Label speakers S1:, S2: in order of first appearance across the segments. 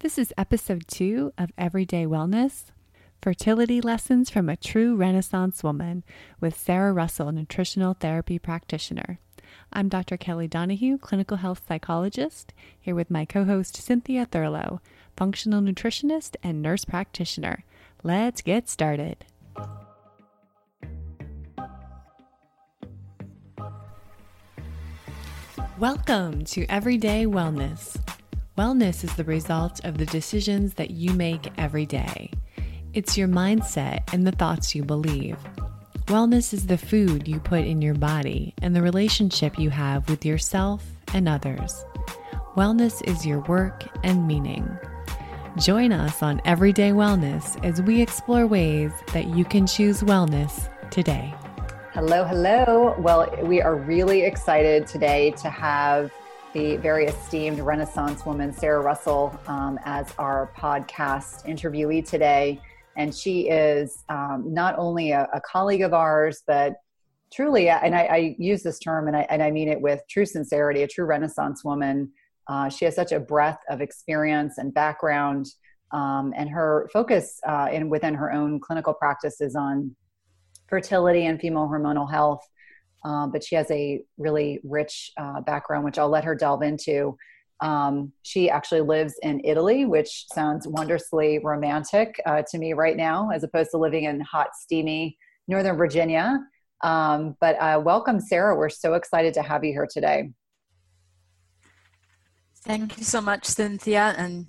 S1: This is episode two of Everyday Wellness Fertility Lessons from a True Renaissance Woman with Sarah Russell, nutritional therapy practitioner. I'm Dr. Kelly Donahue, clinical health psychologist, here with my co host Cynthia Thurlow, functional nutritionist and nurse practitioner. Let's get started. Welcome to Everyday Wellness. Wellness is the result of the decisions that you make every day. It's your mindset and the thoughts you believe. Wellness is the food you put in your body and the relationship you have with yourself and others. Wellness is your work and meaning. Join us on Everyday Wellness as we explore ways that you can choose wellness today.
S2: Hello, hello. Well, we are really excited today to have the very esteemed Renaissance woman, Sarah Russell, um, as our podcast interviewee today. And she is um, not only a, a, colleague of ours, but truly, and I, I, use this term and I, and I mean it with true sincerity, a true Renaissance woman. Uh, she has such a breadth of experience and background, um, and her focus uh, in within her own clinical practice is on fertility and female hormonal health um, but she has a really rich uh, background, which I'll let her delve into. Um, she actually lives in Italy, which sounds wondrously romantic uh, to me right now, as opposed to living in hot, steamy Northern Virginia. Um, but uh, welcome, Sarah. We're so excited to have you here today.
S3: Thank you so much, Cynthia, and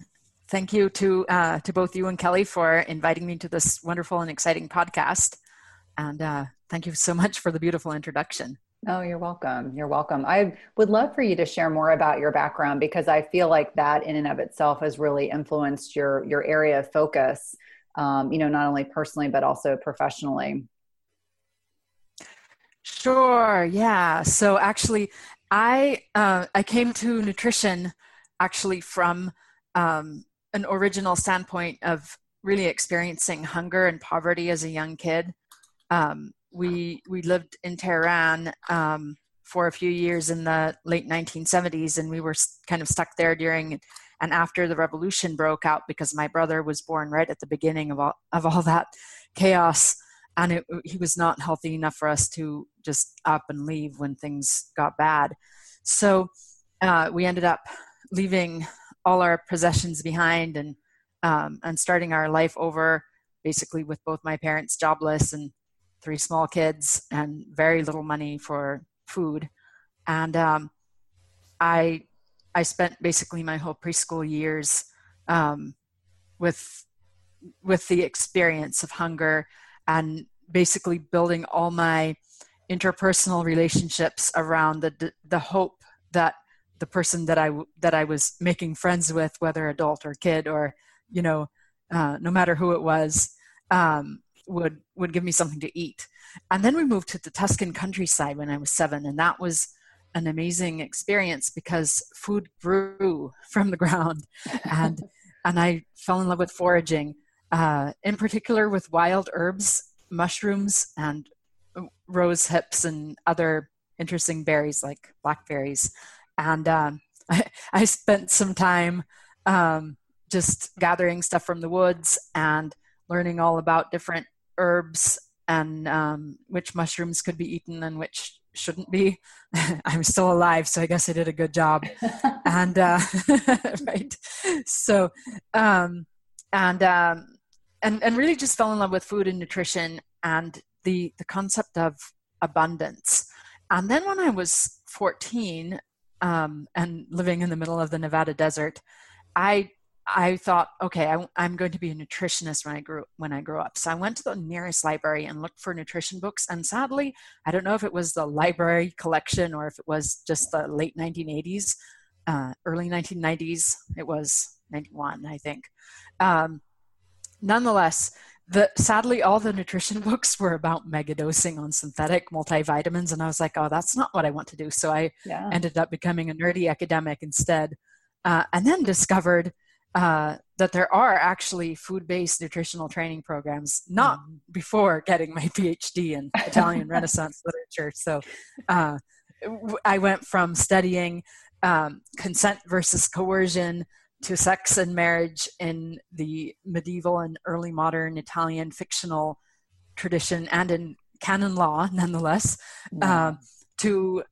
S3: thank you to uh, to both you and Kelly for inviting me to this wonderful and exciting podcast. And uh, Thank you so much for the beautiful introduction.
S2: Oh, you're welcome. You're welcome. I would love for you to share more about your background because I feel like that in and of itself has really influenced your your area of focus. Um, you know, not only personally but also professionally.
S3: Sure. Yeah. So actually, I uh, I came to nutrition actually from um, an original standpoint of really experiencing hunger and poverty as a young kid. Um, we we lived in Tehran um, for a few years in the late 1970s, and we were kind of stuck there during and after the revolution broke out because my brother was born right at the beginning of all of all that chaos, and it, he was not healthy enough for us to just up and leave when things got bad. So uh, we ended up leaving all our possessions behind and um, and starting our life over, basically with both my parents jobless and three small kids and very little money for food. And um, i i spent basically my whole preschool years um, with with the experience of hunger and basically building all my interpersonal relationships around the the hope that the person that I that I was making friends with, whether adult or kid or you know, uh, no matter who it was, um, would would give me something to eat. And then we moved to the tuscan countryside when i was seven and that was an amazing experience because food grew from the ground. And and i fell in love with foraging uh, in particular with wild herbs mushrooms and rose hips and other interesting berries like blackberries. And um, I, I, spent some time um, just gathering stuff from the woods and learning all about different herbs and um, which mushrooms could be eaten and which shouldn't be. I'm still alive, so I guess I did a good job. and uh, right, so um, and um, and and really just fell in love with food and nutrition and the the concept of abundance. And then when I was 14 um, and living in the middle of the Nevada desert, I I thought, okay, I, am going to be a nutritionist when I grew when I grew up. So I went to the nearest library and looked for nutrition books. And sadly, I don't know if it was the library collection or if it was just the late 1980s, uh, early 1990s. It was 91, I think. Um, nonetheless, the sadly all the nutrition books were about megadosing on synthetic multivitamins, and I was like, oh, that's not what I want to do. So I yeah. ended up becoming a nerdy academic instead. Uh, and then discovered uh, that there are actually food-based nutritional training programs not mm-hmm. before getting my phd in italian renaissance literature so uh, i went from studying um, consent versus coercion to sex and marriage in the medieval and early modern Italian fictional tradition and in canon law, nonetheless, uh, to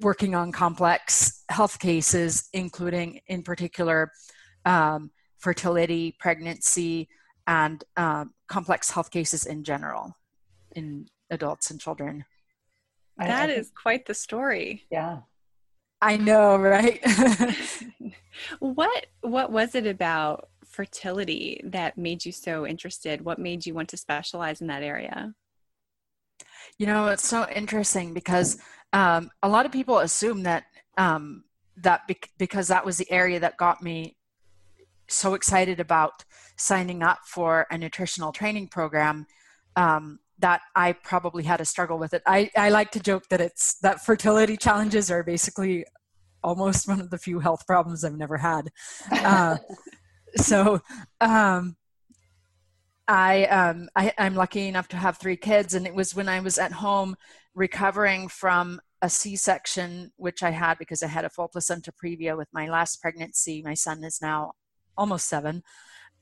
S3: working on complex health cases, including, in particular, um, fertility, pregnancy, and um, complex health cases in general in adults and children.
S1: That is quite the story.
S2: Yeah.
S3: I know, right?
S1: what what was it about fertility that made you so interested? What made you want to specialize in that area?
S3: You know, it's so interesting because um, a lot of people assume that um, that because that was the area that got me so excited about signing up for a nutritional training program um, that I probably had a struggle with it. I, I like to joke that it's that fertility challenges are basically almost one of the few health problems I've never had. Uh, so um, I, um, I I'm lucky enough to have three kids, and it was when I was at home recovering from a C-section, which I had because I had a full placenta previa with my last pregnancy. My son is now almost seven,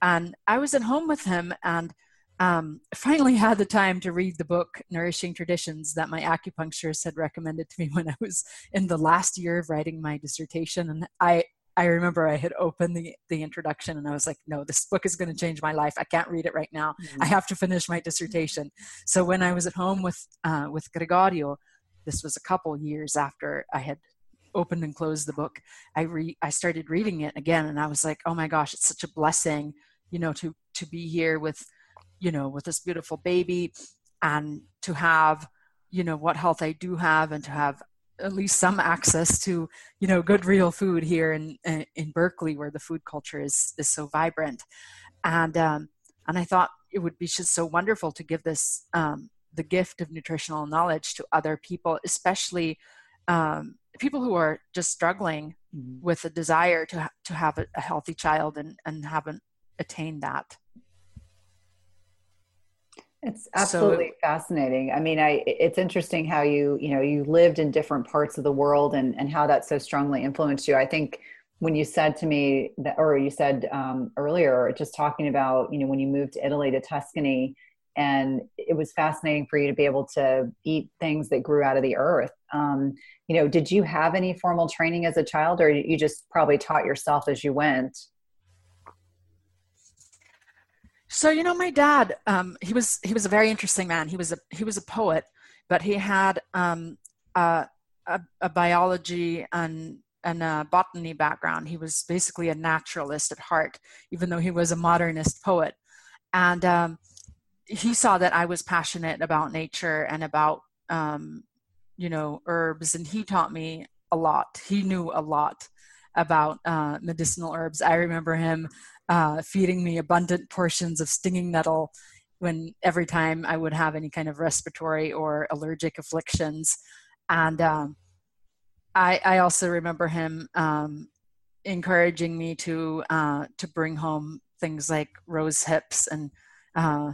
S3: and I was at home with him and um, finally had the time to read the book Nourishing Traditions that my acupuncturist had recommended to me when I was in the last year of writing my dissertation. And I, I remember I had opened the, the introduction and I was like, no, this book is going to change my life. I can't read it right now. Mm-hmm. I have to finish my dissertation. So when I was at home with, uh, with Gregorio, this was a couple years after I had opened and closed the book. I re I started reading it again and I was like, oh my gosh, it's such a blessing, you know, to, to be here with you know with this beautiful baby and to have you know what health i do have and to have at least some access to you know good real food here in in berkeley where the food culture is is so vibrant and um and i thought it would be just so wonderful to give this um the gift of nutritional knowledge to other people especially um people who are just struggling mm-hmm. with a desire to ha- to have a, a healthy child and and haven't attained that
S2: it's absolutely so, fascinating. I mean, I it's interesting how you, you know, you lived in different parts of the world and and how that so strongly influenced you. I think when you said to me that or you said um, earlier just talking about, you know, when you moved to Italy to Tuscany and it was fascinating for you to be able to eat things that grew out of the earth. Um, you know, did you have any formal training as a child or you just probably taught yourself as you went?
S3: So you know, my dad, um, he was he was a very interesting man. He was a he was a poet, but he had um, a, a, a, biology and and a botany background. He was basically a naturalist at heart, even though he was a modernist poet. And um, he saw that I was passionate about nature and about um, you know herbs, and he taught me a lot. He knew a lot about uh, medicinal herbs. I remember him uh, feeding me abundant portions of stinging nettle when every time I would have any kind of respiratory or allergic afflictions. And um, I, I, also remember him um, encouraging me to uh, to bring home things like rose hips and uh,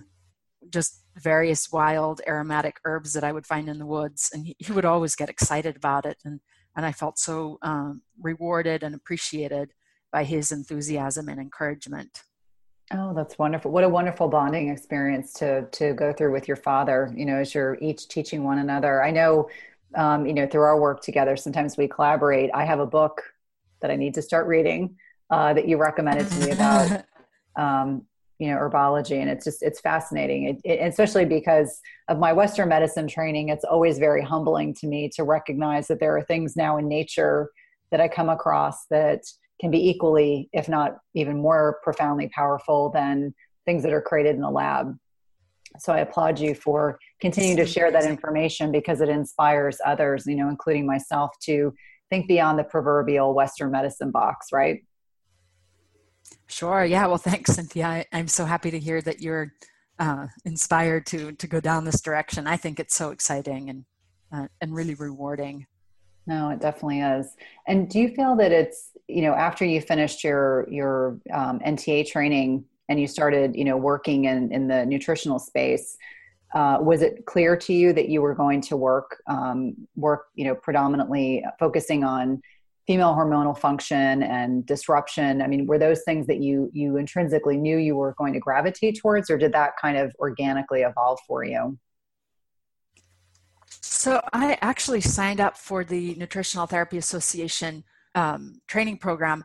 S3: just various wild aromatic herbs that I would find in the woods. And he, he would always get excited about it. And, and I felt so um, rewarded and appreciated by his enthusiasm and encouragement.
S2: Oh, that's wonderful. What a wonderful bonding experience to to go through with your father, you know, as you're each teaching one another. I know um, you know, through our work together, sometimes we collaborate. I have a book that I need to start reading uh, that you recommended to me about um, you know herbology and it's just it's fascinating it, it, especially because of my western medicine training it's always very humbling to me to recognize that there are things now in nature that i come across that can be equally, if not even more profoundly powerful than things that are created in the lab. So I applaud you for continuing to share that information because it inspires others, you know, including myself to think beyond the proverbial Western medicine box, right?
S3: Sure. Yeah. Well, thanks, Cynthia. I, am so happy to hear that you're uh, inspired to to go down this direction. I think it's so exciting and uh, and really rewarding.
S2: No, it definitely is. And do you feel that it's you know after you finished your your um, NTA training and you started you know working in in the nutritional space? Uh, was it clear to you that you were going to work um, work you know predominantly focusing on female hormonal function and disruption i mean were those things that you you intrinsically knew you were going to gravitate towards or did that kind of organically evolve for you
S3: so i actually signed up for the nutritional therapy association um, training program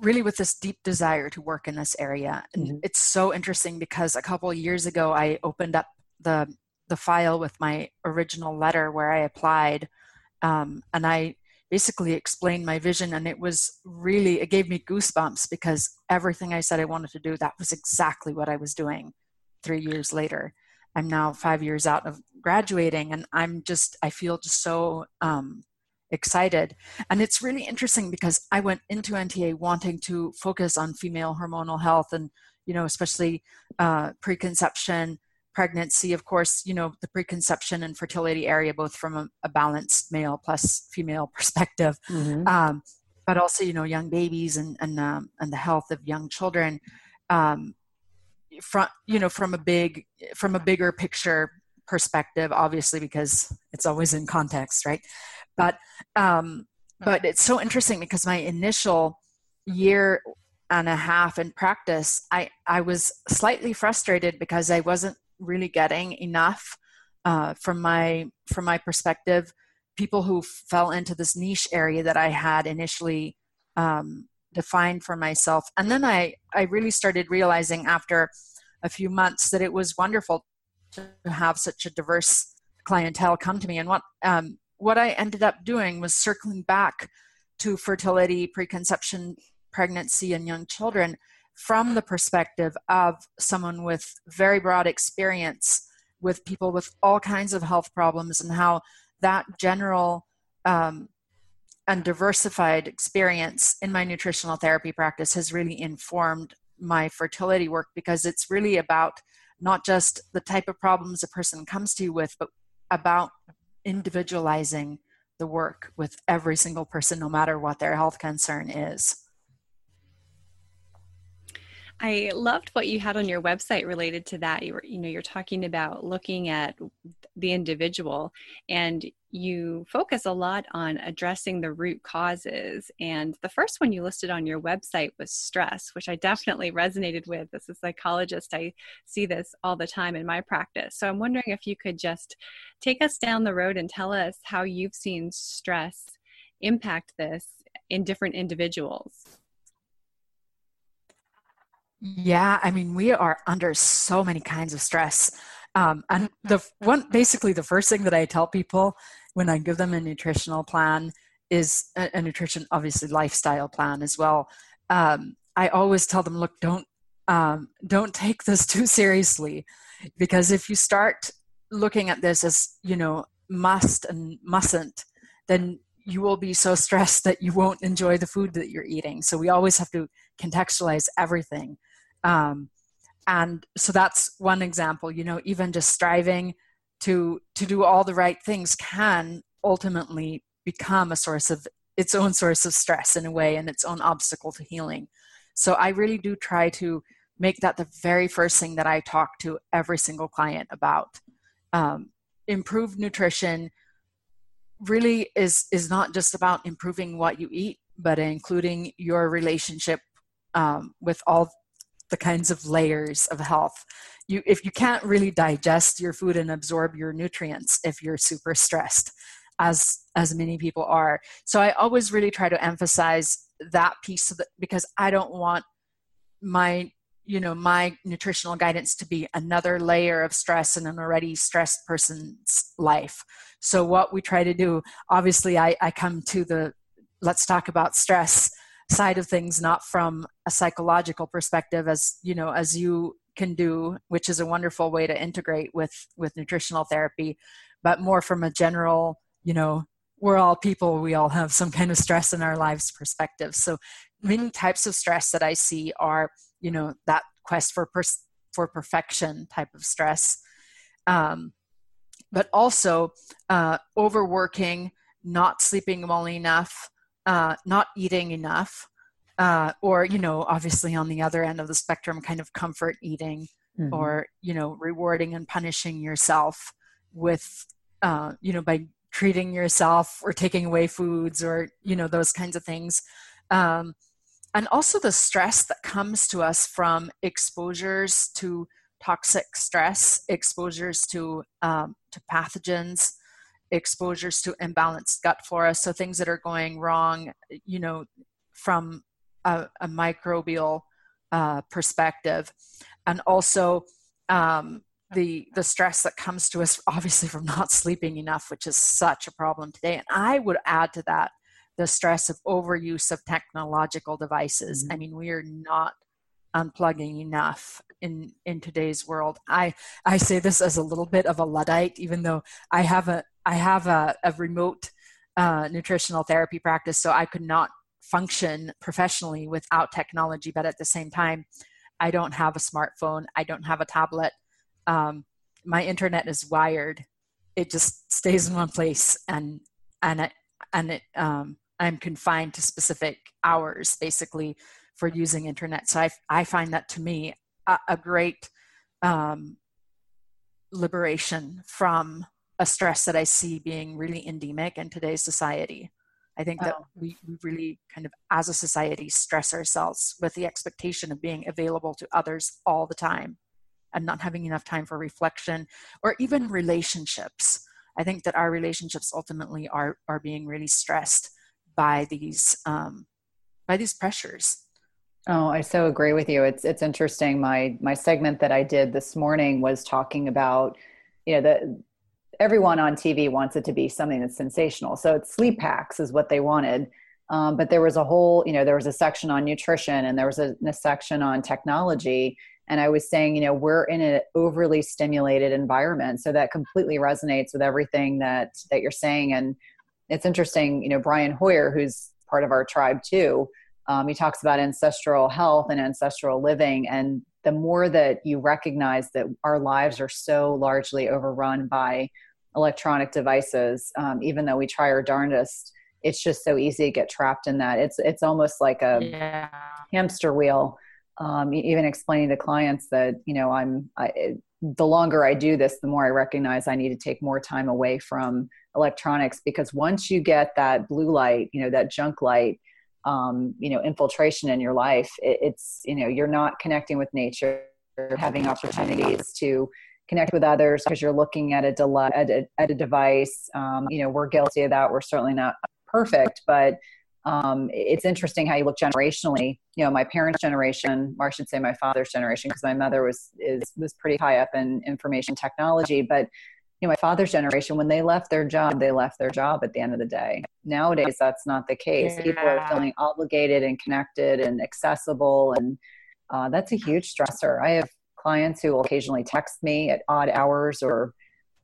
S3: really with this deep desire to work in this area and mm-hmm. it's so interesting because a couple years ago i opened up the the file with my original letter where i applied um, and i basically explained my vision and it was really it gave me goosebumps because everything i said i wanted to do that was exactly what i was doing three years later i'm now five years out of graduating and i'm just i feel just so um, excited and it's really interesting because i went into nta wanting to focus on female hormonal health and you know especially uh, preconception pregnancy, of course, you know, the preconception and fertility area, both from a, a balanced male plus female perspective, mm-hmm. um, but also, you know, young babies and, and, um, and the health of young children. Um, from, you know, from a big, from a bigger picture perspective, obviously, because it's always in context, right? But, um, but it's so interesting because my initial year and a half in practice, I, I was slightly frustrated because I wasn't really getting enough uh, from my from my perspective people who fell into this niche area that i had initially um, defined for myself. And then i i really started realizing after a few months that it was wonderful to have such a diverse clientele come to me. And what um, what i ended up doing was circling back to fertility preconception pregnancy and young children from the perspective of someone with very broad experience with people with all kinds of health problems and how that general um, and diversified experience in my nutritional therapy practice has really informed my fertility work because it's really about not just the type of problems a person comes to you with, but about individualizing the work with every single person, no matter what their health concern is.
S1: I loved what you had on your website related to that. You were, you know, you're talking about looking at the individual and you focus a lot on addressing the root causes. And the first one you listed on your website was stress, which I definitely resonated with. As a psychologist, I see this all the time in my practice. So I'm wondering if you could just take us down the road and tell us how you've seen stress impact this in different individuals.
S3: Yeah, I mean, we are under so many kinds of stress. Um, and the one, basically, the first thing that I tell people when I give them a nutritional plan is a, a nutrition, obviously, lifestyle plan as well. Um, I always tell them, look, don't um, don't take this too seriously, because if you start looking at this as you know must and mustn't, then you will be so stressed that you won't enjoy the food that you're eating. So we always have to contextualize everything. Um, and so that's one example, you know, even just striving to to do all the right things can ultimately become a source of its own source of stress in a way and its own obstacle to healing. So I really do try to make that the very first thing that I talk to every single client about. Um, improved nutrition really is is not just about improving what you eat, but including your relationship um, with all the kinds of layers of health. You, if you can't really digest your food and absorb your nutrients, if you're super stressed, as as many people are, so I always really try to emphasize that piece of it because I don't want my you know my nutritional guidance to be another layer of stress in an already stressed person's life so what we try to do obviously i, I come to the let's talk about stress side of things not from a psychological perspective as you know as you can do which is a wonderful way to integrate with with nutritional therapy but more from a general you know we're all people we all have some kind of stress in our lives perspective. So many types of stress that i see are you know that quest for pers- for perfection type of stress. Um, but also uh, overworking not sleeping well enough uh, not eating enough, uh, or you know, obviously on the other end of the spectrum, kind of comfort eating, mm-hmm. or you know, rewarding and punishing yourself with, uh, you know, by treating yourself or taking away foods or you know those kinds of things um, and also the stress that comes to us from exposures to toxic stress exposures to um, to pathogens exposures to imbalanced gut flora. So things that are going wrong you know from a, a microbial uh, perspective. And also um, the the stress that comes to us obviously from not sleeping enough which is such a problem today. And i would add to that the stress of overuse of technological devices. Mm-hmm. i mean we are not unplugging enough in in today's world. I i say this as a little bit of a luddite even though i have a i have a, a remote uh, nutritional therapy practice so i could not function professionally without technology but at the same time i don't have a smartphone i don't have a tablet. Um, my internet is wired. It just stays in one place and and and it um, i'm confined to specific hours basically for using internet so i, I find that to me a, a great um, liberation from a stress that i see being really endemic in today's society i think that oh. we, we really kind of as a society stress ourselves with the expectation of being available to others all the time and not having enough time for reflection or even relationships. I think that our relationships ultimately are are being really stressed by these um, by these pressures.
S2: Oh, I so agree with you. It's it's interesting. My my segment that I did this morning was talking about, you know, the everyone on TV wants it to be something that's sensational. So it's sleep hacks is what they wanted. Um, but there was a whole, you know, there was a section on nutrition and there was a, a section on technology and i was saying you know we're in an overly stimulated environment so that completely resonates with everything that that you're saying and it's interesting you know brian hoyer who's part of our tribe too um, he talks about ancestral health and ancestral living and the more that you recognize that our lives are so largely overrun by electronic devices um, even though we try our darndest it's just so easy to get trapped in that it's it's almost like a yeah. hamster wheel um, even explaining to clients that you know i'm I, the longer i do this the more i recognize i need to take more time away from electronics because once you get that blue light you know that junk light um, you know infiltration in your life it, it's you know you're not connecting with nature having opportunities to connect with others because you're looking at a, at at a device um, you know we're guilty of that we're certainly not perfect but um, it's interesting how you look generationally. You know, my parents' generation, or I should say my father's generation, because my mother was is was pretty high up in information technology. But you know, my father's generation, when they left their job, they left their job at the end of the day. Nowadays, that's not the case. Yeah. People are feeling obligated and connected and accessible, and uh, that's a huge stressor. I have clients who will occasionally text me at odd hours or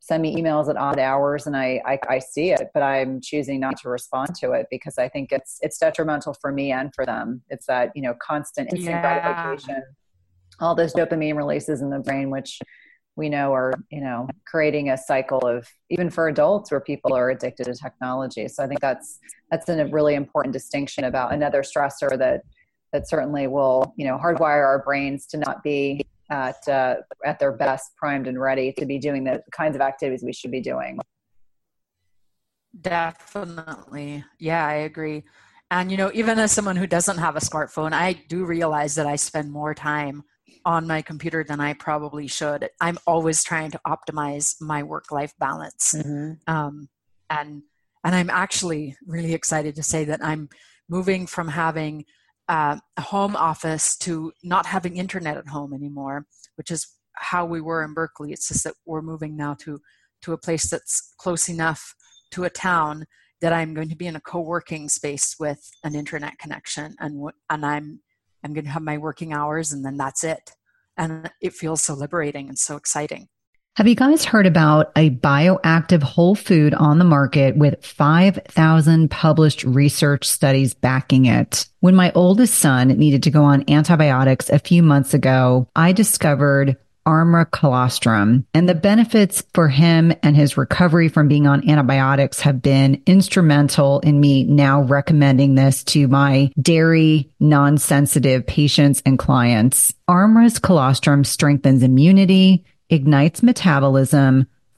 S2: send me emails at odd hours and I, I, I see it but i'm choosing not to respond to it because i think it's it's detrimental for me and for them it's that you know constant instant yeah. gratification all those dopamine releases in the brain which we know are you know creating a cycle of even for adults where people are addicted to technology so i think that's that's a really important distinction about another stressor that that certainly will you know hardwire our brains to not be at uh, at their best, primed and ready to be doing the kinds of activities we should be doing.
S3: Definitely, yeah, I agree. And you know, even as someone who doesn't have a smartphone, I do realize that I spend more time on my computer than I probably should. I'm always trying to optimize my work-life balance, mm-hmm. um, and and I'm actually really excited to say that I'm moving from having uh, a home office to not having internet at home anymore, which is how we were in Berkeley. It's just that we're moving now to to a place that's close enough to a town that I'm going to be in a co-working space with an internet connection, and and I'm I'm going to have my working hours, and then that's it. And it feels so liberating and so exciting.
S4: Have you guys heard about a bioactive whole food on the market with 5,000 published research studies backing it? When my oldest son needed to go on antibiotics a few months ago, I discovered Armra colostrum and the benefits for him and his recovery from being on antibiotics have been instrumental in me now recommending this to my dairy non-sensitive patients and clients. Armra's colostrum strengthens immunity, ignites metabolism,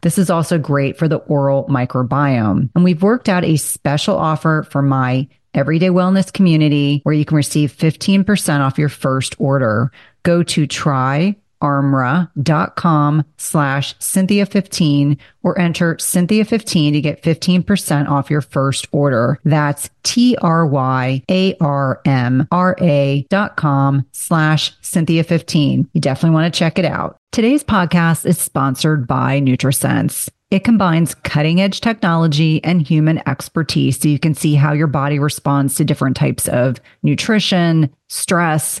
S2: This is also great for the oral microbiome. And we've worked out a special offer for my everyday wellness community where you can receive 15% off your first order. Go to try armra.com slash Cynthia15 or enter Cynthia15 to get 15% off your first order. That's T-R-Y-A-R-M-R-A dot com slash Cynthia15. You definitely want to check it out. Today's podcast is sponsored by NutriSense. It combines cutting edge technology and human expertise so you can see how your body responds to different types of nutrition, stress,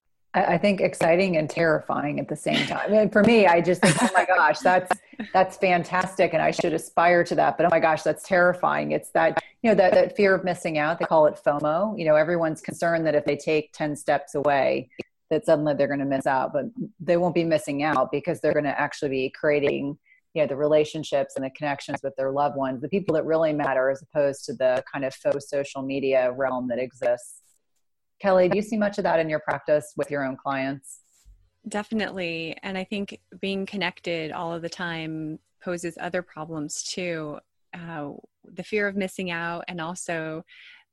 S5: I think exciting and terrifying at the same time. And for me, I just think, oh my gosh, that's that's fantastic, and I should aspire to that. But oh my gosh, that's terrifying. It's that you know that, that fear of missing out. They call it FOMO. You know, everyone's concerned that if they take ten steps away, that suddenly they're going to miss out. But they won't be missing out because they're going to actually be creating you know the relationships and the connections with their loved ones, the people that really matter, as opposed to the kind of faux social media realm that exists Kelly, do you see much of that in your practice with your own clients?
S6: Definitely. And I think being connected all of the time poses other problems too. Uh, the fear of missing out and also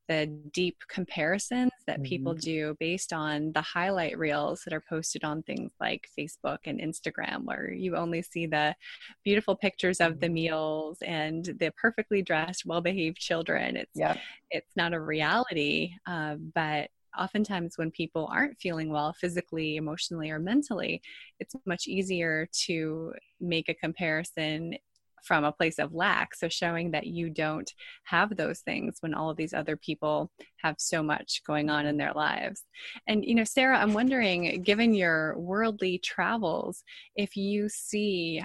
S6: the deep comparisons that mm-hmm. people do based on the highlight reels that are posted on things like Facebook and Instagram, where you only see the beautiful pictures of the mm-hmm. meals and the perfectly dressed, well behaved children. It's, yeah. it's not a reality, uh, but oftentimes when people aren't feeling well physically, emotionally, or mentally, it's much easier to make a comparison from a place of lack. So, showing that you don't have those things when all of these other people have so much going on in their lives. And, you know, Sarah, I'm wondering, given your worldly travels, if you see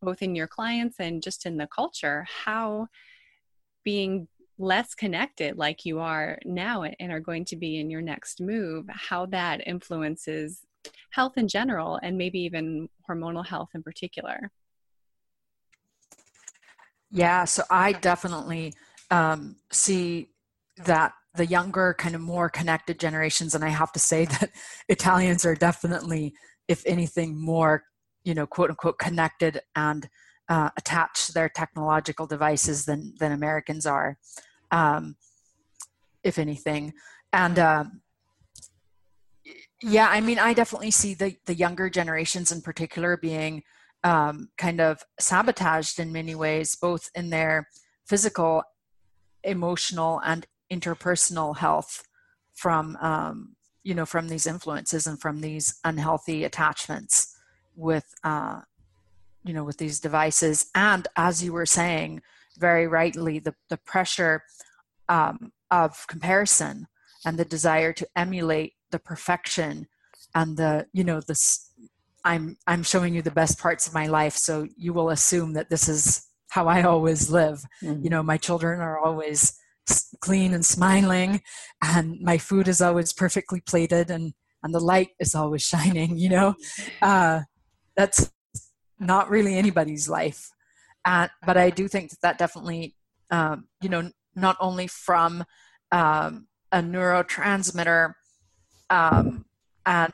S1: both in your clients and just in the culture how being less connected like you are now and are going to be in your next move how that influences health in general and maybe even hormonal health in particular.
S3: Yeah so i definitely um, see that the younger kind of more connected generations and i have to say that italians are definitely if anything more you know quote unquote connected and uh, attached to their technological devices than than americans are um, if anything. And uh, yeah i mean i definitely see the the younger generations in particular being um, kind of sabotaged in many ways both in their physical emotional and interpersonal health from um, you know from these influences and from these unhealthy attachments with uh, you know with these devices. And as you were saying very rightly the, the pressure um, of comparison and the desire to emulate the perfection and the you know this i'm i'm showing you the best parts of my life so you will assume that this is how i always live. Mm-hmm. you know my children are always clean and smiling and my food is always perfectly plated and and the light is always shining you know? Uh, that's not really anybody's life but i do think that that definitely um, you know not only from um, a neurotransmitter um, and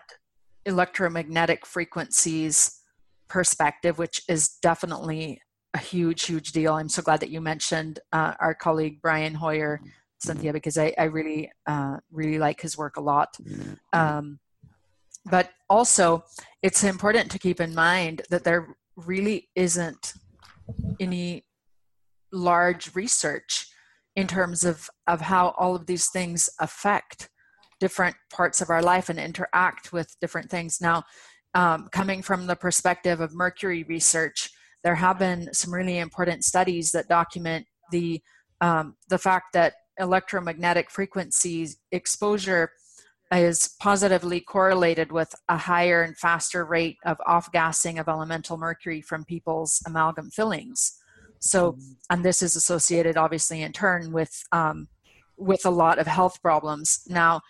S3: electromagnetic frequencies perspective which is definitely a huge, huge deal. I'm so glad that you mentioned uh, our colleague Brian Hoyer, Cynthia, because I, I really, uh, really like his work a lot. Um, but also, it's important to keep in mind that there really isn't any large research in terms of, of how all of these things affect different parts of our life and interact with different things. Now, um, coming from the perspective of Mercury research, there have been some really important studies that document the um, the fact that electromagnetic frequencies exposure is positively correlated with a higher and faster rate of off-gassing of elemental mercury from people's amalgam fillings. So, and this is associated, obviously, in turn with um, with a lot of health problems. Now,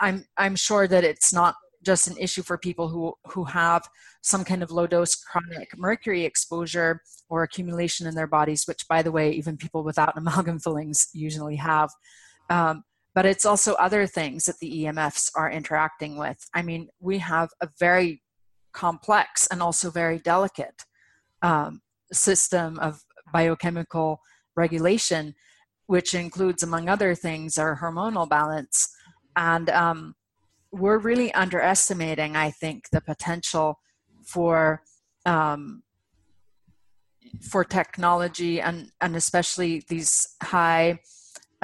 S3: I'm I'm sure that it's not just an issue for people who who have some kind of low dose chronic mercury exposure or accumulation in their bodies which by the way even people without amalgam fillings usually have um, but it's also other things that the emfs are interacting with. I mean we have a very complex and also very delicate um, system of biochemical regulation which includes among other things our hormonal balance. And um, we're really underestimating, I think, the potential for um, for technology and and especially these high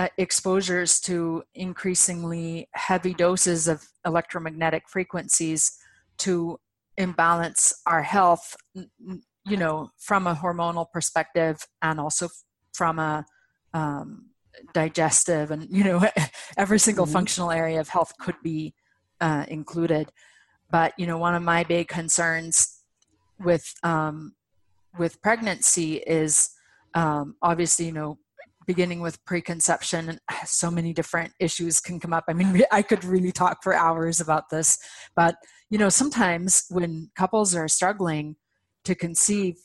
S3: uh, exposures to increasingly heavy doses of electromagnetic frequencies to imbalance our health you know from a hormonal perspective and also from a um, digestive and you know every single mm-hmm. functional area of health could be uh, included. But you know, one of my big concerns with um, with pregnancy is um, obviously you know beginning with preconception and so many different issues can come up i mean i could really talk for hours about this but you know sometimes when couples are struggling to conceive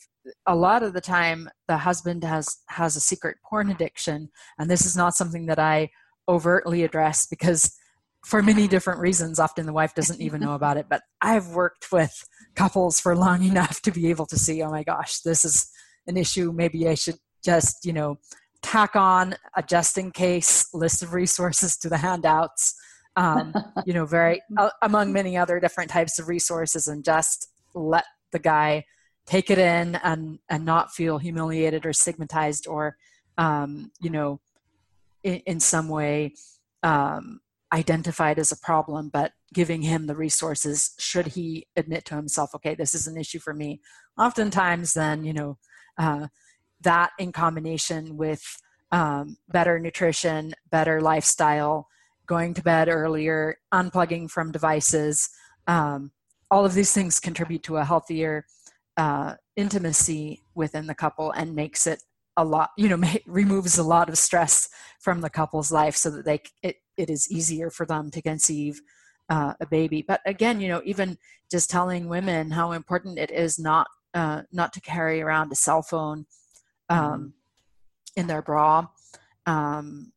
S3: a lot of the time the husband has has a secret porn addiction and this is not something that i overtly address because for many different reasons. Often the wife doesn't even know about it, but I've worked with couples for long enough to be able to see, oh my gosh, this is an issue. Maybe I should just, you know, tack on a just in case list of resources to the handouts. Um, you know, very uh, among many other different types of resources, and just let the guy take it in and and not feel humiliated or stigmatized or um, you know in, in some way um, identified as a problem, but giving him the resources should he admit to himself, okay, this is an issue for me. Oftentimes, then, you know, uh, that in combination with um, better nutrition, better lifestyle, going to bed earlier, unplugging from devices, um, all of these things contribute to a healthier uh, intimacy within the couple and makes it a lot you know removes a lot of stress from the couple's life so that they it, it is easier for them to conceive uh, a baby. But again you know even just telling women how important it is not uh, not to carry around a cell phone um, mm-hmm. in their bra um,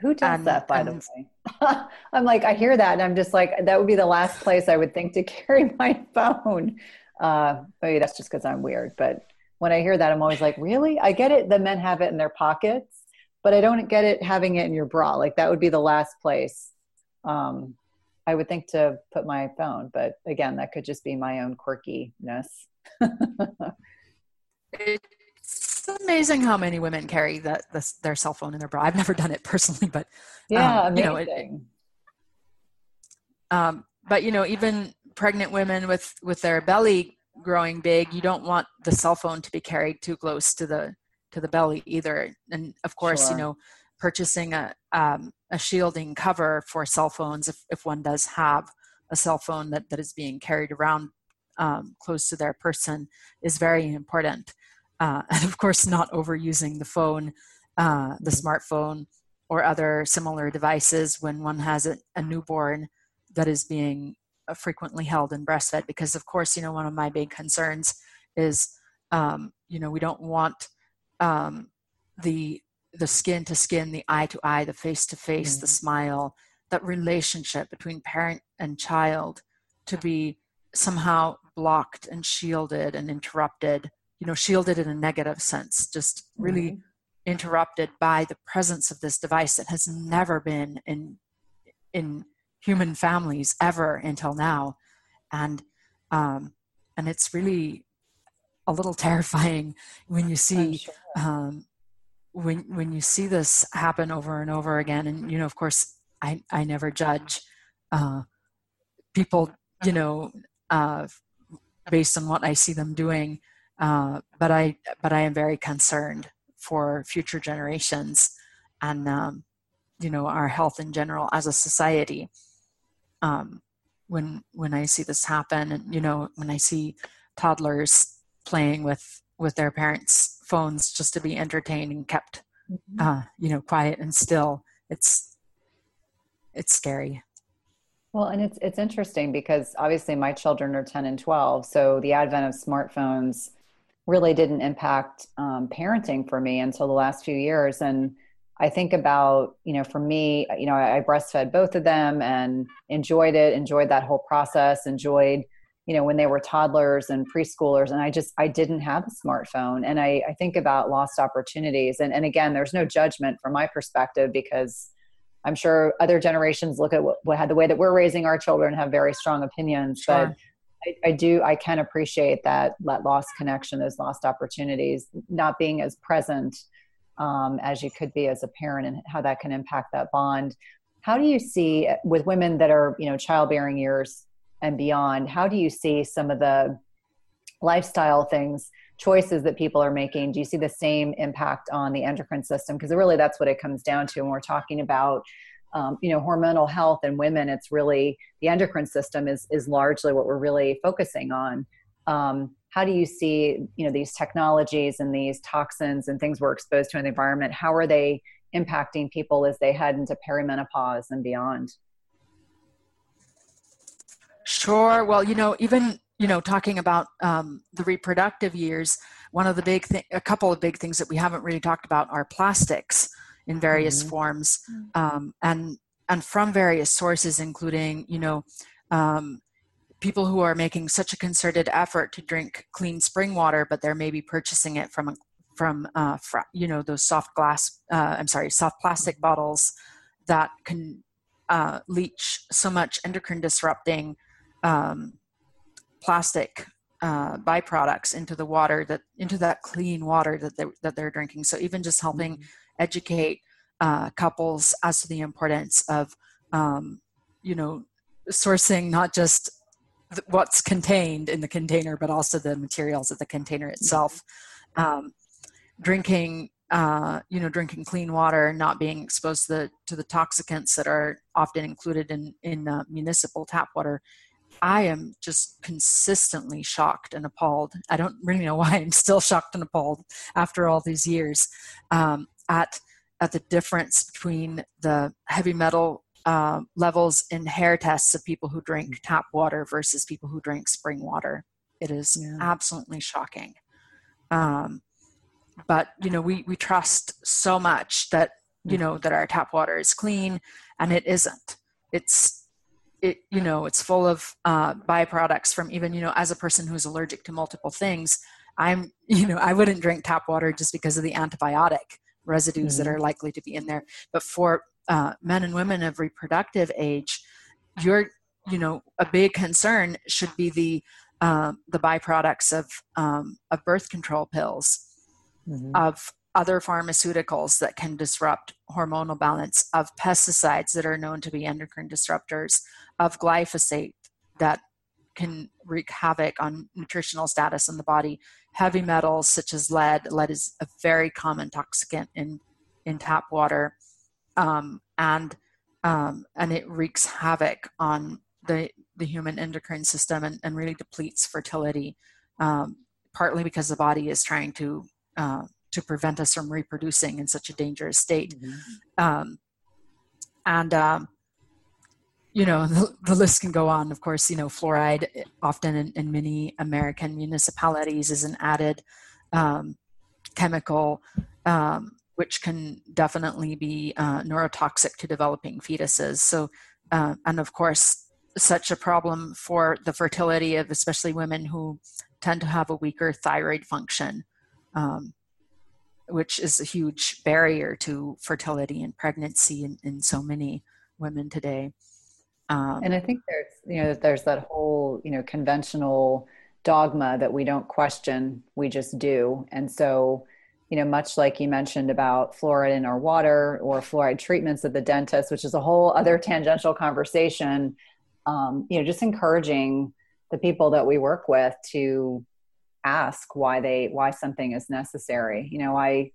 S2: who does and, that by and, the way i'm like i hear that and i'm just like that would be the last place i would think to carry my phone uh, maybe that's just because i'm weird but when I hear that, I'm always like, really? I get it. The men have it in their pockets, but I don't get it having it in your bra. Like that would be the last place um, I would think to put my phone. But again, that could just be my own quirkiness.
S3: it's amazing how many women carry that their cell phone in their bra. I've never done it personally, but
S2: yeah, um, amazing. You know, it,
S3: um, but you know, even pregnant women with with their belly growing big you don't want the cell phone to be carried too close to the to the belly either and of course sure. you know purchasing a um, a shielding cover for cell phones if, if one does have a cell phone that, that is being carried around um, close to their person is very important uh, and of course not overusing the phone uh, the mm-hmm. smartphone or other similar devices when one has a, a newborn that is being uh, frequently held and breastfed because of course you know one of my big concerns is um, you know we don't want um, the the skin to skin the eye to eye the face to face the smile that relationship between parent and child to be somehow blocked and shielded and interrupted you know shielded in a negative sense just really mm-hmm. interrupted by the presence of this device that has never been in in human families ever until now and um, and it's really a little terrifying when you see sure. um, when when you see this happen over and over again and you know of course i i never judge uh, people you know uh, based on what i see them doing uh, but i but i am very concerned for future generations and um, you know our health in general as a society um, when when I see this happen, and you know, when I see toddlers playing with with their parents' phones just to be entertained and kept, mm-hmm. uh, you know, quiet and still, it's it's scary.
S2: Well, and it's it's interesting because obviously my children are ten and twelve, so the advent of smartphones really didn't impact um, parenting for me until the last few years, and I think about, you know, for me, you know, I, I breastfed both of them and enjoyed it, enjoyed that whole process, enjoyed, you know, when they were toddlers and preschoolers. And I just, I didn't have a smartphone. And I, I think about lost opportunities. And, and again, there's no judgment from my perspective because I'm sure other generations look at what, what the way that we're raising our children have very strong opinions. Sure. But I, I, do, I can appreciate that, that lost connection, those lost opportunities, not being as present um, as you could be as a parent and how that can impact that bond. How do you see with women that are you know childbearing years and beyond how do you see some of the lifestyle things choices that people are making? Do you see the same impact on the endocrine system? Because really that's what it comes down to when we're talking about um, you know hormonal health in women it's really the endocrine system is is largely what we're really focusing on. Um, how do you see you know these technologies and these toxins and things we're exposed to in the environment how are they impacting people as they head into perimenopause and beyond?
S3: Sure. Well you know even you know talking about um, the reproductive years one of the big thing a couple of big things that we haven't really talked about are plastics in various mm-hmm. forms um, and and from various sources including you know um, people who are making such a concerted effort to drink clean spring water, but they're maybe purchasing it from from uh, you know those soft glass. Uh, I'm sorry, soft plastic bottles that can uh, leach so much endocrine disrupting um, plastic uh, byproducts into the water that into that clean water that they, that they're drinking. So even just helping mm-hmm. Educate uh, couples as to the importance of um, you know sourcing not just what's contained in the container, but also the materials of the container itself. Um, drinking, uh, you know, drinking clean water, not being exposed to the to the toxicants that are often included in in uh, municipal tap water, I am just consistently shocked and appalled. I don't really know why I'm still shocked and appalled after all these years um, at at the difference between the heavy metal uh, levels in hair tests of people who drink tap water versus people who drink spring water. It is yeah. absolutely shocking. Um, but you know, we we trust so much that you know that our tap water is clean, and it isn't. It's it you know it's full of uh, byproducts from even you know as a person who's allergic to multiple things. I'm you know I wouldn't drink tap water just because of the antibiotic residues mm-hmm. that are likely to be in there. But for uh, men and women of reproductive age, you're you know a big concern should be the uh, the byproducts of um, of birth control pills, mm-hmm. of other pharmaceuticals that can disrupt hormonal balance, of pesticides that are known to be endocrine disruptors, of glyphosate that can wreak havoc on nutritional status in the body. Heavy metals such as lead, lead is a very common toxicant in in tap water, um, and um, and it wreaks havoc on the the human endocrine system and, and really depletes fertility. Um, partly because the body is trying to uh, to prevent us from reproducing in such a dangerous state. Mm-hmm. Um, and um, you know the, the, list can go on. Of course you know fluoride often in, in many american municipalities is an added um, chemical um, which can definitely be uh, neurotoxic to developing fetuses. So uh, and of course such a problem for the fertility of especially women who tend to have a weaker thyroid function um, which is a huge barrier to fertility and pregnancy in, in so many women today
S2: um, and I think there's, you know, there's that whole, you know, conventional dogma that we don't question, we just do. And so, you know, much like you mentioned about fluoride in our water or fluoride treatments at the dentist, which is a whole other tangential conversation, um, you know, just encouraging the people that we work with to ask why they, why something is necessary. You know, I,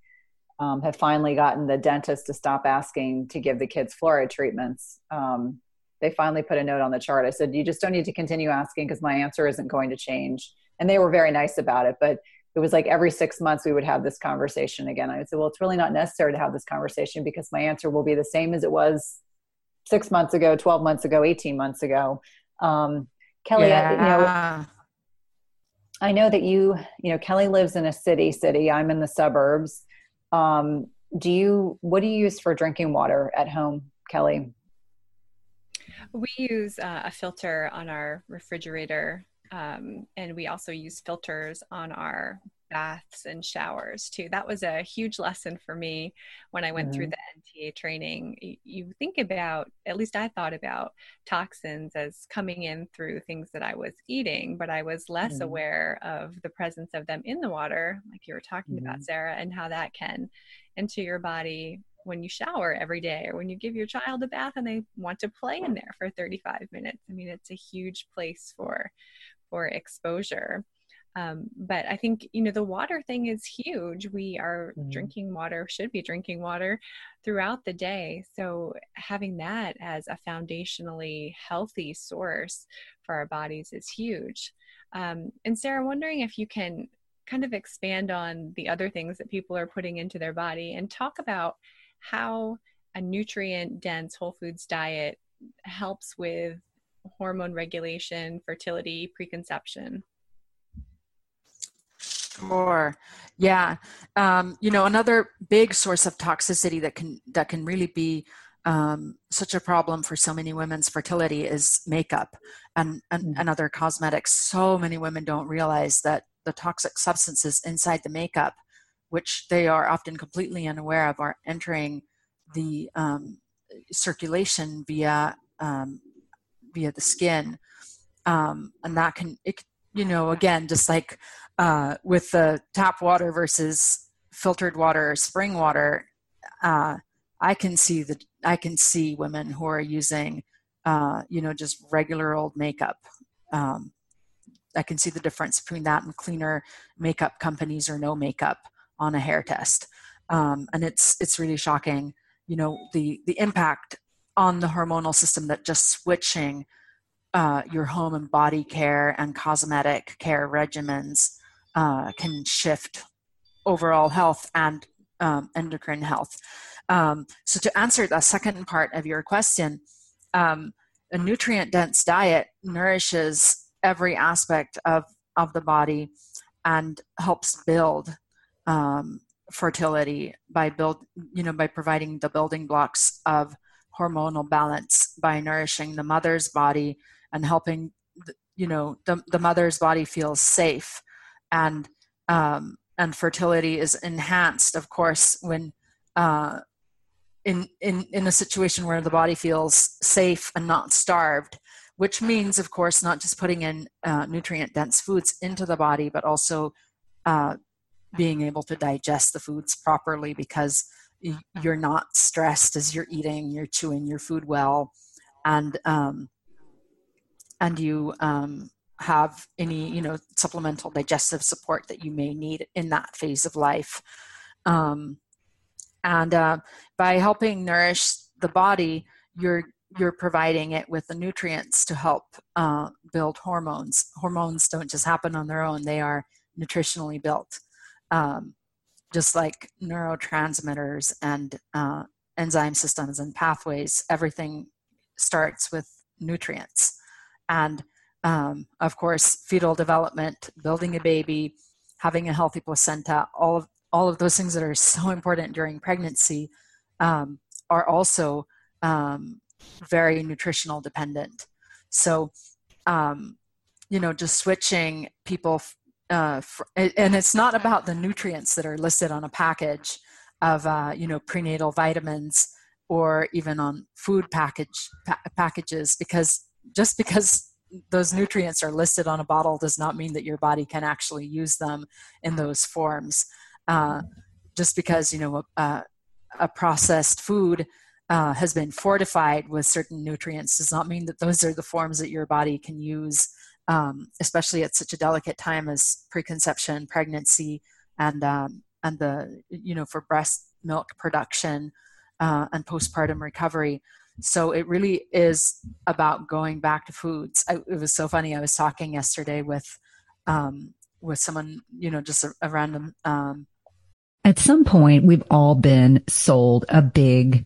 S2: um, have finally gotten the dentist to stop asking to give the kids fluoride treatments. Um, they finally put a note on the chart. I said, you just don't need to continue asking because my answer isn't going to change. And they were very nice about it. But it was like every six months we would have this conversation again. I said, well, it's really not necessary to have this conversation because my answer will be the same as it was six months ago, 12 months ago, 18 months ago. Um, Kelly, yeah. I, you know, I know that you, you know, Kelly lives in a city, city. I'm in the suburbs. Um, do you, what do you use for drinking water at home, Kelly?
S6: We use uh, a filter on our refrigerator, um, and we also use filters on our baths and showers too. That was a huge lesson for me when I went mm-hmm. through the NTA training. You think about, at least I thought about toxins as coming in through things that I was eating, but I was less mm-hmm. aware of the presence of them in the water, like you were talking mm-hmm. about, Sarah, and how that can enter your body when you shower every day or when you give your child a bath and they want to play in there for 35 minutes. I mean it's a huge place for for exposure. Um, but i think you know the water thing is huge. We are mm-hmm. drinking water should be drinking water throughout the day. So having that as a foundationally healthy source for our bodies is huge. Um, and sarah wondering if you can kind of expand on the other things that people are putting into their body and talk about how a nutrient dense whole foods diet helps with hormone regulation, fertility, preconception.
S3: Sure. Yeah. Um, you know, another big source of toxicity that can that can really be um, such a problem for so many women's fertility is makeup and, and, mm. and other cosmetics. So many women don't realize that the toxic substances inside the makeup which they are often completely unaware of, are entering the um, circulation via um, via the skin, um, and that can, it, you know, again, just like uh, with the tap water versus filtered water or spring water, uh, I can see that I can see women who are using, uh, you know, just regular old makeup. Um, I can see the difference between that and cleaner makeup companies or no makeup on a hair test, um, and it's it's really shocking. You know the the impact on the hormonal system that just switching uh, your home and body care and cosmetic care regimens uh, can shift overall health and um, endocrine health. Um, so, to answer the second part of your question, um, a nutrient dense diet nourishes every aspect of, of the body and helps build um, fertility by build you know by providing the building blocks of hormonal balance by nourishing the mother's body and helping you know the, the mother's body feels safe. And um, and fertility is enhanced of course when uh, in, in in a situation where the body feels safe and not starved which means of course not just putting in uh, nutrient dense foods into the body but also uh, being able to digest the foods properly because you're not stressed as you're eating you're chewing your food well and um, and you um, have any you know supplemental digestive support that you may need in that phase of life. Um, and uh, by helping nourish the body you're you're providing it with the nutrients to help uh, build hormones. Hormones don't just happen on their own. They are nutritionally built um, just like neurotransmitters and uh, enzyme systems and pathways everything starts with nutrients and um, of course, fetal development, building a baby, having a healthy placenta, all of all of those things that are so important during pregnancy um, are also um, very nutritional dependent. So, um, you know, just switching people, uh, and it's not about the nutrients that are listed on a package of, uh, you know, prenatal vitamins or even on food package pa- packages, because just because those nutrients are listed on a bottle does not mean that your body can actually use them in those forms. Uh, just because you know a, a processed food uh, has been fortified with certain nutrients does not mean that those are the forms that your body can use, um, especially at such a delicate time as preconception, pregnancy, and um, and the you know for breast milk production uh, and postpartum recovery. So it really is about going back to foods. I, it was so funny. I was talking yesterday with um, with someone, you know, just a, a random. Um,
S2: At some point, we've all been sold a big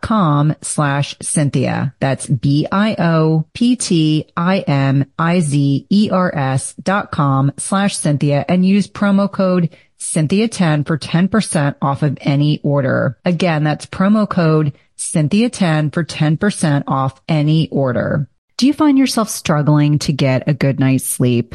S2: com slash Cynthia. That's B-I-O-P-T-I-M-I-Z-E-R-S dot com slash Cynthia and use promo code Cynthia 10 for 10% off of any order. Again, that's promo code Cynthia 10 for 10% off any order. Do you find yourself struggling to get a good night's sleep?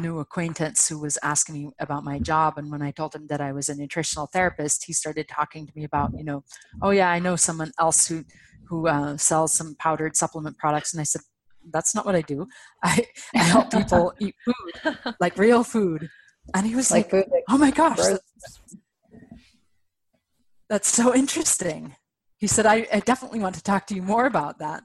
S3: new acquaintance who was asking me about my job and when i told him that i was a nutritional therapist he started talking to me about you know oh yeah i know someone else who who uh, sells some powdered supplement products and i said that's not what i do. I, I help people eat food like real food. And he was like, like oh my gosh that's, that's, so interesting. He said I, I definitely want to talk to you more about that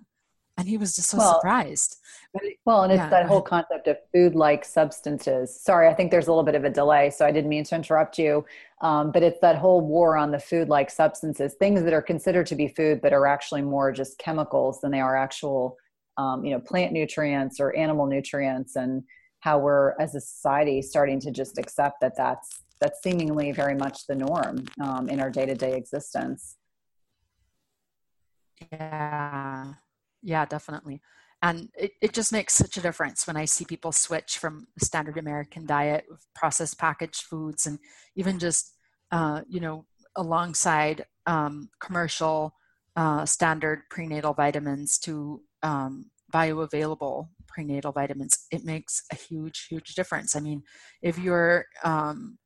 S3: and he was just so well, surprised.
S7: It, well, and it's yeah, that whole concept of food-like substances. Sorry, I think there's a little bit of a delay, so I didn't mean to interrupt you. Um, but it's that whole war on the food-like substances, things that are considered to be food, but are actually more just chemicals than they are actual, um, you know, plant nutrients or animal nutrients, and how we're as a society starting to just accept that that's that's seemingly very much the norm um, in our day-to-day existence.
S3: Yeah yeah definitely. And it, it just makes such a difference when i see people switch from standard american diet processed packaged foods and even just uh, you know alongside um, commercial uh, standard prenatal vitamins to um, bioavailable prenatal vitamins it makes a huge huge difference. I mean if you're um,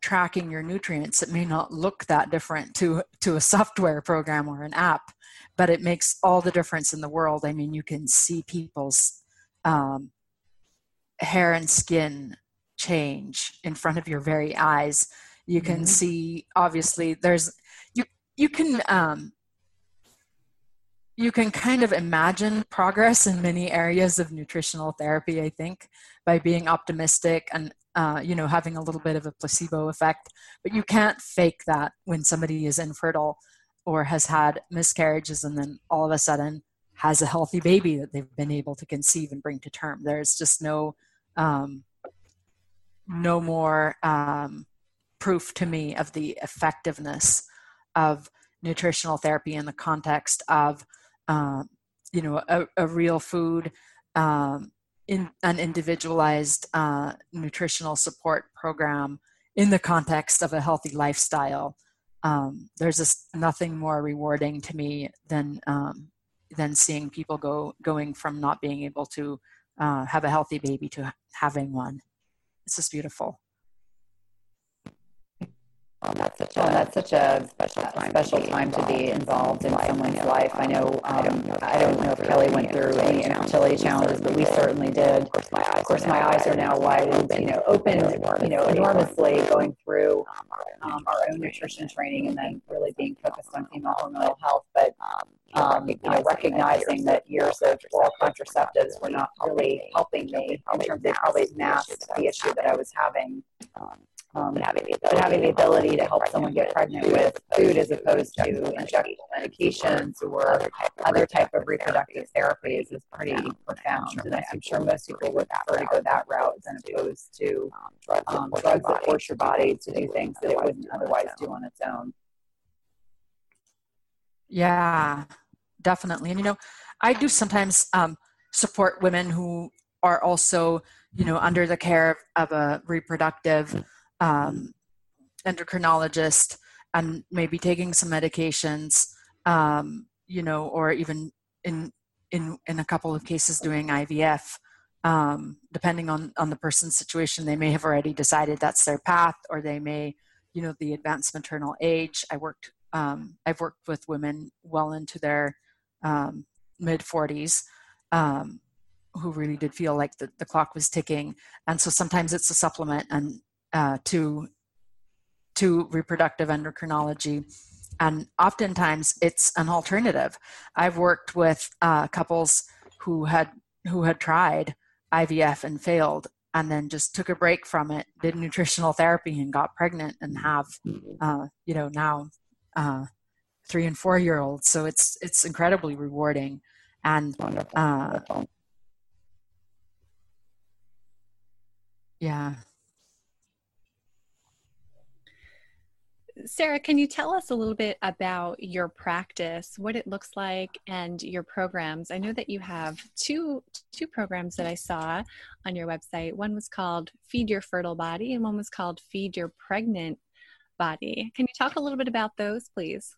S3: tracking your nutrients it may not look that different to to a software program or an app but it makes all the difference in the world i mean you can see people's um, hair and skin change in front of your very eyes you can mm-hmm. see obviously there's you you can um, you can kind of imagine progress in many areas of nutritional therapy i think by being optimistic and uh, you know, having a little bit of a placebo effect. But you can't fake that when somebody is infertile or has had miscarriages and then all of a sudden has a healthy baby that they've been able to conceive and bring to term. There's just no, um, no more um, proof to me of the effectiveness of nutritional therapy in the context of, uh, you know, a, a real food um, in an individualized uh, nutritional support program in the context of a healthy lifestyle. Um, there's just nothing more rewarding to me than um, than seeing people go going from not being able to uh, have a healthy baby to having one. It's just beautiful.
S7: Well, that's such a, well, that's such a special time, special to, be time to be involved in someone's life. I know, um, I don't know, I don't know if Kelly went through any infertility challenges, but we certainly did. Of course, my eyes, of course, my eyes are now wide and you know open, you know, enormously going through um, our own nutrition training and then really being focused on female hormonal health. But um, you know, recognizing that years of oral contraceptives were not really helping me in terms of probably masked the issue that I was having
S2: um, but having the ability, having the ability to help someone get pregnant with food as opposed to injectable medications or other type of reproductive therapies is pretty profound. And I'm sure most people would prefer to go that route as opposed to um, drugs that force your body to do things that it wouldn't otherwise do on its own.
S3: Yeah, definitely. And you know, I do sometimes um, support women who are also, you know, under the care of a reproductive um, endocrinologist and maybe taking some medications, um, you know, or even in in in a couple of cases doing IVF. Um, depending on on the person's situation, they may have already decided that's their path, or they may, you know, the advanced maternal age. I worked. Um, I've worked with women well into their um, mid 40s um, who really did feel like the, the clock was ticking and so sometimes it's a supplement and uh, to to reproductive endocrinology. And oftentimes it's an alternative. I've worked with uh, couples who had who had tried ivf and failed and then just took a break from it did nutritional therapy and got pregnant and have uh, you know now uh, three and four year olds. So it's it's incredibly rewarding. And uh, yeah
S6: Sarah, can you tell us a little bit about your practice, what it looks like, and your programs? I know that you have two two programs that I saw on your website. One was called Feed Your Fertile Body, and one was called Feed Your Pregnant Body. Can you talk a little bit about those, please?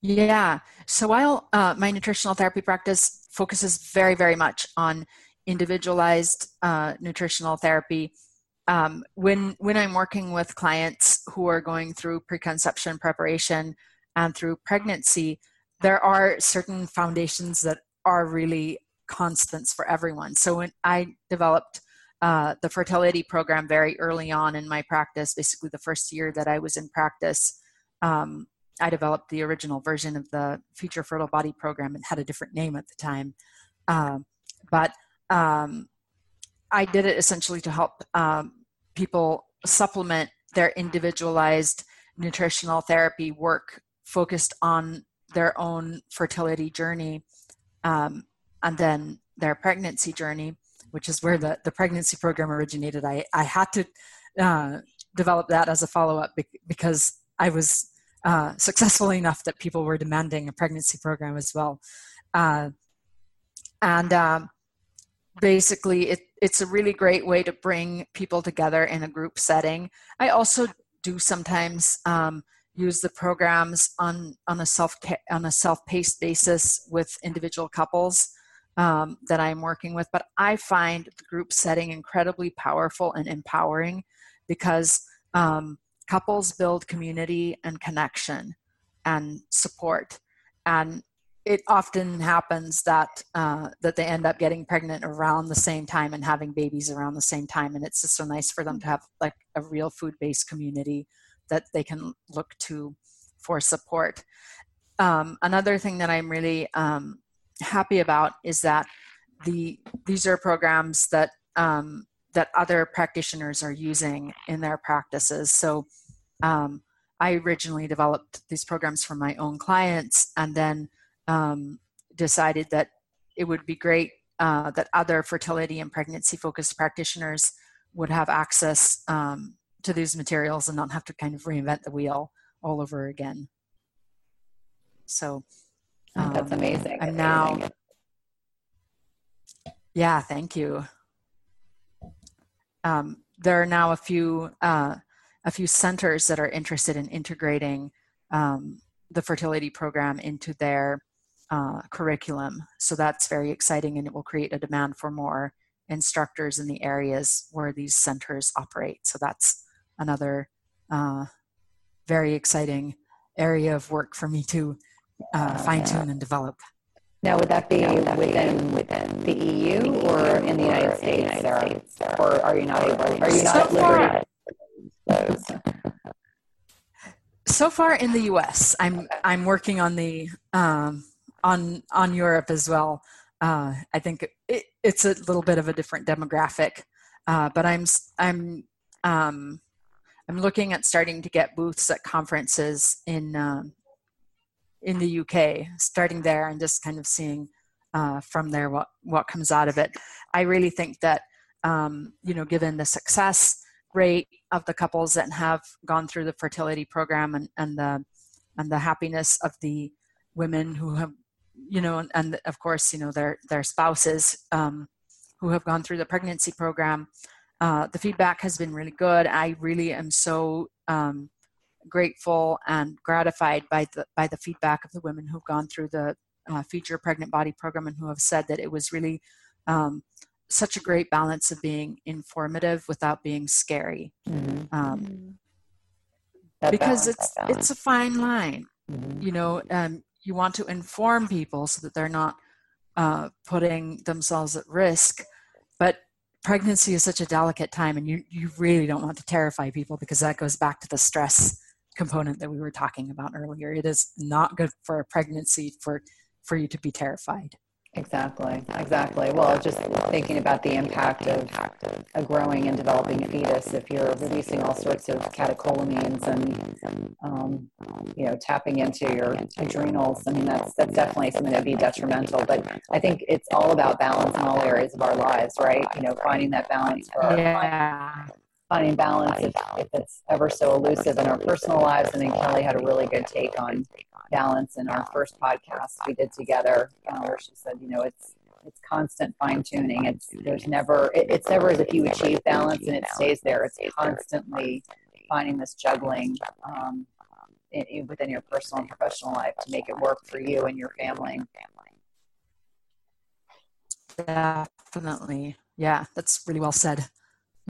S3: Yeah. So while uh, my nutritional therapy practice focuses very, very much on individualized uh, nutritional therapy, um, when when I'm working with clients who are going through preconception preparation and through pregnancy, there are certain foundations that are really constants for everyone. So when I developed uh, the fertility program very early on in my practice, basically the first year that I was in practice, um, I developed the original version of the Feed Your Fertile Body program and had a different name at the time. Um, but um, I did it essentially to help um, people supplement their individualized nutritional therapy work focused on their own fertility journey um, and then their pregnancy journey, which is where the, the pregnancy program originated. I, I had to uh, develop that as a follow up because I was uh, successful enough that people were demanding a pregnancy program as well. Uh, and um, basically, it, it's a really great way to bring people together in a group setting. I also do sometimes um, use the programs on on a self on a self paced basis with individual couples um, that I'm working with. But I find the group setting incredibly powerful and empowering because um, couples build community and connection and support and it often happens that uh, that they end up getting pregnant around the same time and having babies around the same time and it's just so nice for them to have like a real food-based community that they can look to for support um, another thing that i'm really um, happy about is that the these are programs that um, that other practitioners are using in their practices. So um, I originally developed these programs for my own clients and then um, decided that it would be great uh, that other fertility and pregnancy focused practitioners would have access um, to these materials and not have to kind of reinvent the wheel all over again. So
S2: that's um, amazing.
S3: And now, yeah, thank you um, there are now a few uh, a few centers that are interested in integrating um, the fertility program into their uh, curriculum. So that's very exciting, and it will create a demand for more instructors in the areas where these centers operate. So that's another uh, very exciting area of work for me to uh, fine tune and develop.
S2: Now, would that be within within the EU or in the United States? Or are you not able? Are you not so liberty?
S3: So far in the U.S., I'm I'm working on the um, on on Europe as well. Uh, I think it, it's a little bit of a different demographic, uh, but I'm I'm um, I'm looking at starting to get booths at conferences in um, in the UK, starting there and just kind of seeing uh, from there what what comes out of it. I really think that um, you know, given the success rate of the couples that have gone through the fertility program and, and the and the happiness of the women who have you know and, and of course you know their their spouses um, who have gone through the pregnancy program uh, the feedback has been really good i really am so um, grateful and gratified by the by the feedback of the women who've gone through the uh, Feed Your Pregnant Body program and who have said that it was really um, such a great balance of being informative without being scary mm-hmm. um, because balance, it's it's a fine line mm-hmm. you know um, you want to inform people so that they're not uh, putting themselves at risk. But pregnancy is such a delicate time and you, you really don't want to terrify people because that goes back to the stress component that we were talking about earlier. It is not good for a pregnancy for for you to be terrified
S2: Exactly, exactly. Well, just thinking about the impact of a growing and developing fetus if you're releasing all sorts of catecholamines and, um, you know, tapping into your adrenals. I mean, that's that's definitely something that'd be detrimental. But I think it's all about balance in all areas of our lives, right? You know, finding that balance for yeah. finding balance if, if it's ever so elusive in our personal lives. I think Kelly had a really good take on balance in our first podcast we did together, uh, where she said, you know, it's it's constant fine tuning. It's there's never it, it's never as if you achieve balance and it stays there. It's constantly finding this juggling um, in, in, within your personal and professional life to make it work for you and your family.
S3: Definitely, yeah, that's really well said.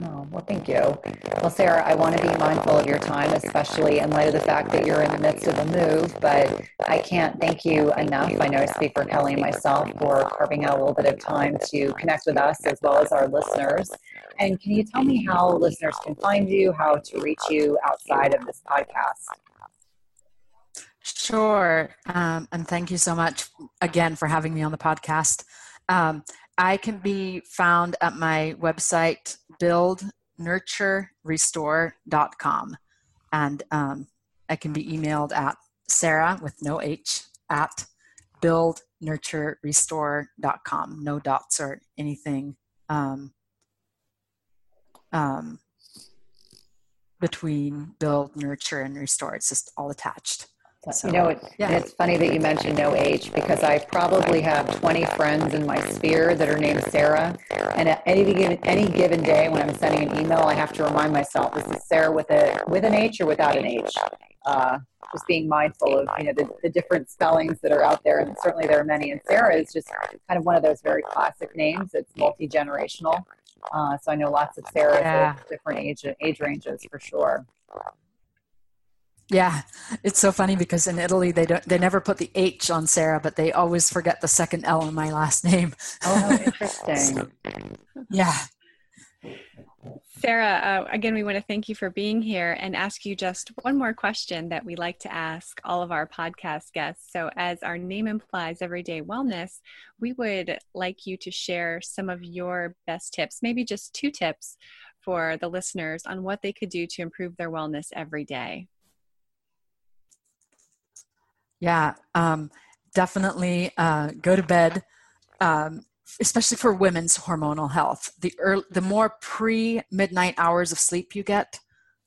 S2: Oh, well, thank you. Well, Sarah, I want to be mindful of your time, especially in light of the fact that you're in the midst of a move, but I can't thank you enough. I know I speak for Kelly and myself for carving out a little bit of time to connect with us as well as our listeners. And can you tell me how listeners can find you, how to reach you outside of this podcast?
S3: Sure. Um, and thank you so much again for having me on the podcast. Um, I can be found at my website, buildnurturerestore.com. And um, I can be emailed at Sarah with no H at buildnurturerestore.com. No dots or anything um, um, between build, nurture, and restore. It's just all attached.
S2: So, you know, it, yeah. it's funny that you mentioned no age because I probably have 20 friends in my sphere that are named Sarah. And at any given, any given day when I'm sending an email, I have to remind myself, this is Sarah with a with an H or without an H? Uh, just being mindful of you know the, the different spellings that are out there, and certainly there are many. And Sarah is just kind of one of those very classic names. It's multi generational, uh, so I know lots of Sarahs yeah. at different age age ranges for sure.
S3: Yeah, it's so funny because in Italy they don't they never put the H on Sarah, but they always forget the second L in my last name.
S2: Oh, interesting.
S3: yeah.
S6: Sarah, uh, again, we want to thank you for being here and ask you just one more question that we like to ask all of our podcast guests. So, as our name implies, everyday wellness, we would like you to share some of your best tips, maybe just two tips for the listeners on what they could do to improve their wellness every day.
S3: Yeah, um, definitely uh, go to bed, um, especially for women's hormonal health. The early, the more pre midnight hours of sleep you get,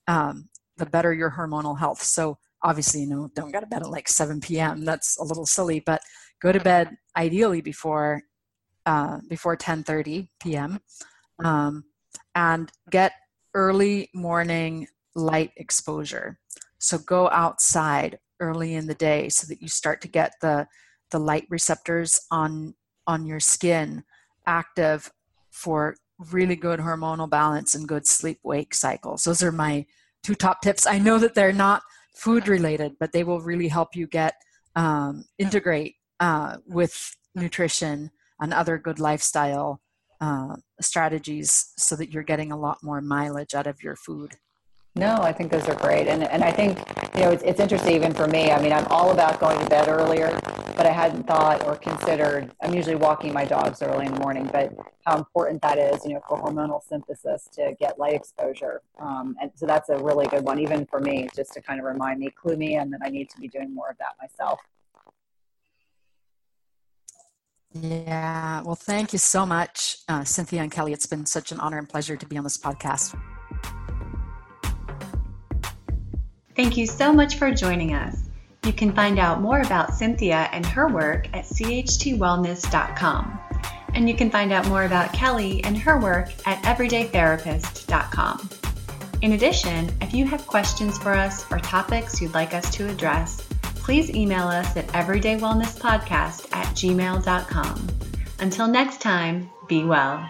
S3: um, the better your hormonal health. So obviously, you know, don't go to bed at like 7 p.m. That's a little silly, but go to bed ideally before uh, before 10:30 p.m. Um, and get early morning light exposure. So go outside early in the day so that you start to get the the light receptors on on your skin active for really good hormonal balance and good sleep wake cycles. Those are my two top tips. I know that they're not food related but they will really help you get um, integrate uh, with nutrition and other good lifestyle uh, strategies so that you're getting a lot more mileage out of your food
S2: no, I think those are great. And, and I think, you know, it's, it's interesting even for me. I mean, I'm all about going to bed earlier.
S8: but I hadn't thought or considered. I'm usually walking my dogs early in the morning, but how important that is, you know, for hormonal synthesis to get light exposure. Um, and so that's a really good one, even for me, just to kind of remind me, clue me in that I need to be doing more of that myself.
S3: Yeah, well, thank you so much, uh, Cynthia and Kelly. It's been such an honor and pleasure to be on this podcast.
S1: Thank you so much for joining us. You can find out more about Cynthia and her work at chtwellness.com. And you can find out more about Kelly and her work at everydaytherapist.com. In addition, if you have questions for us or topics you'd like us to address, please email us at everydaywellnesspodcast at gmail.com. Until next time, be well.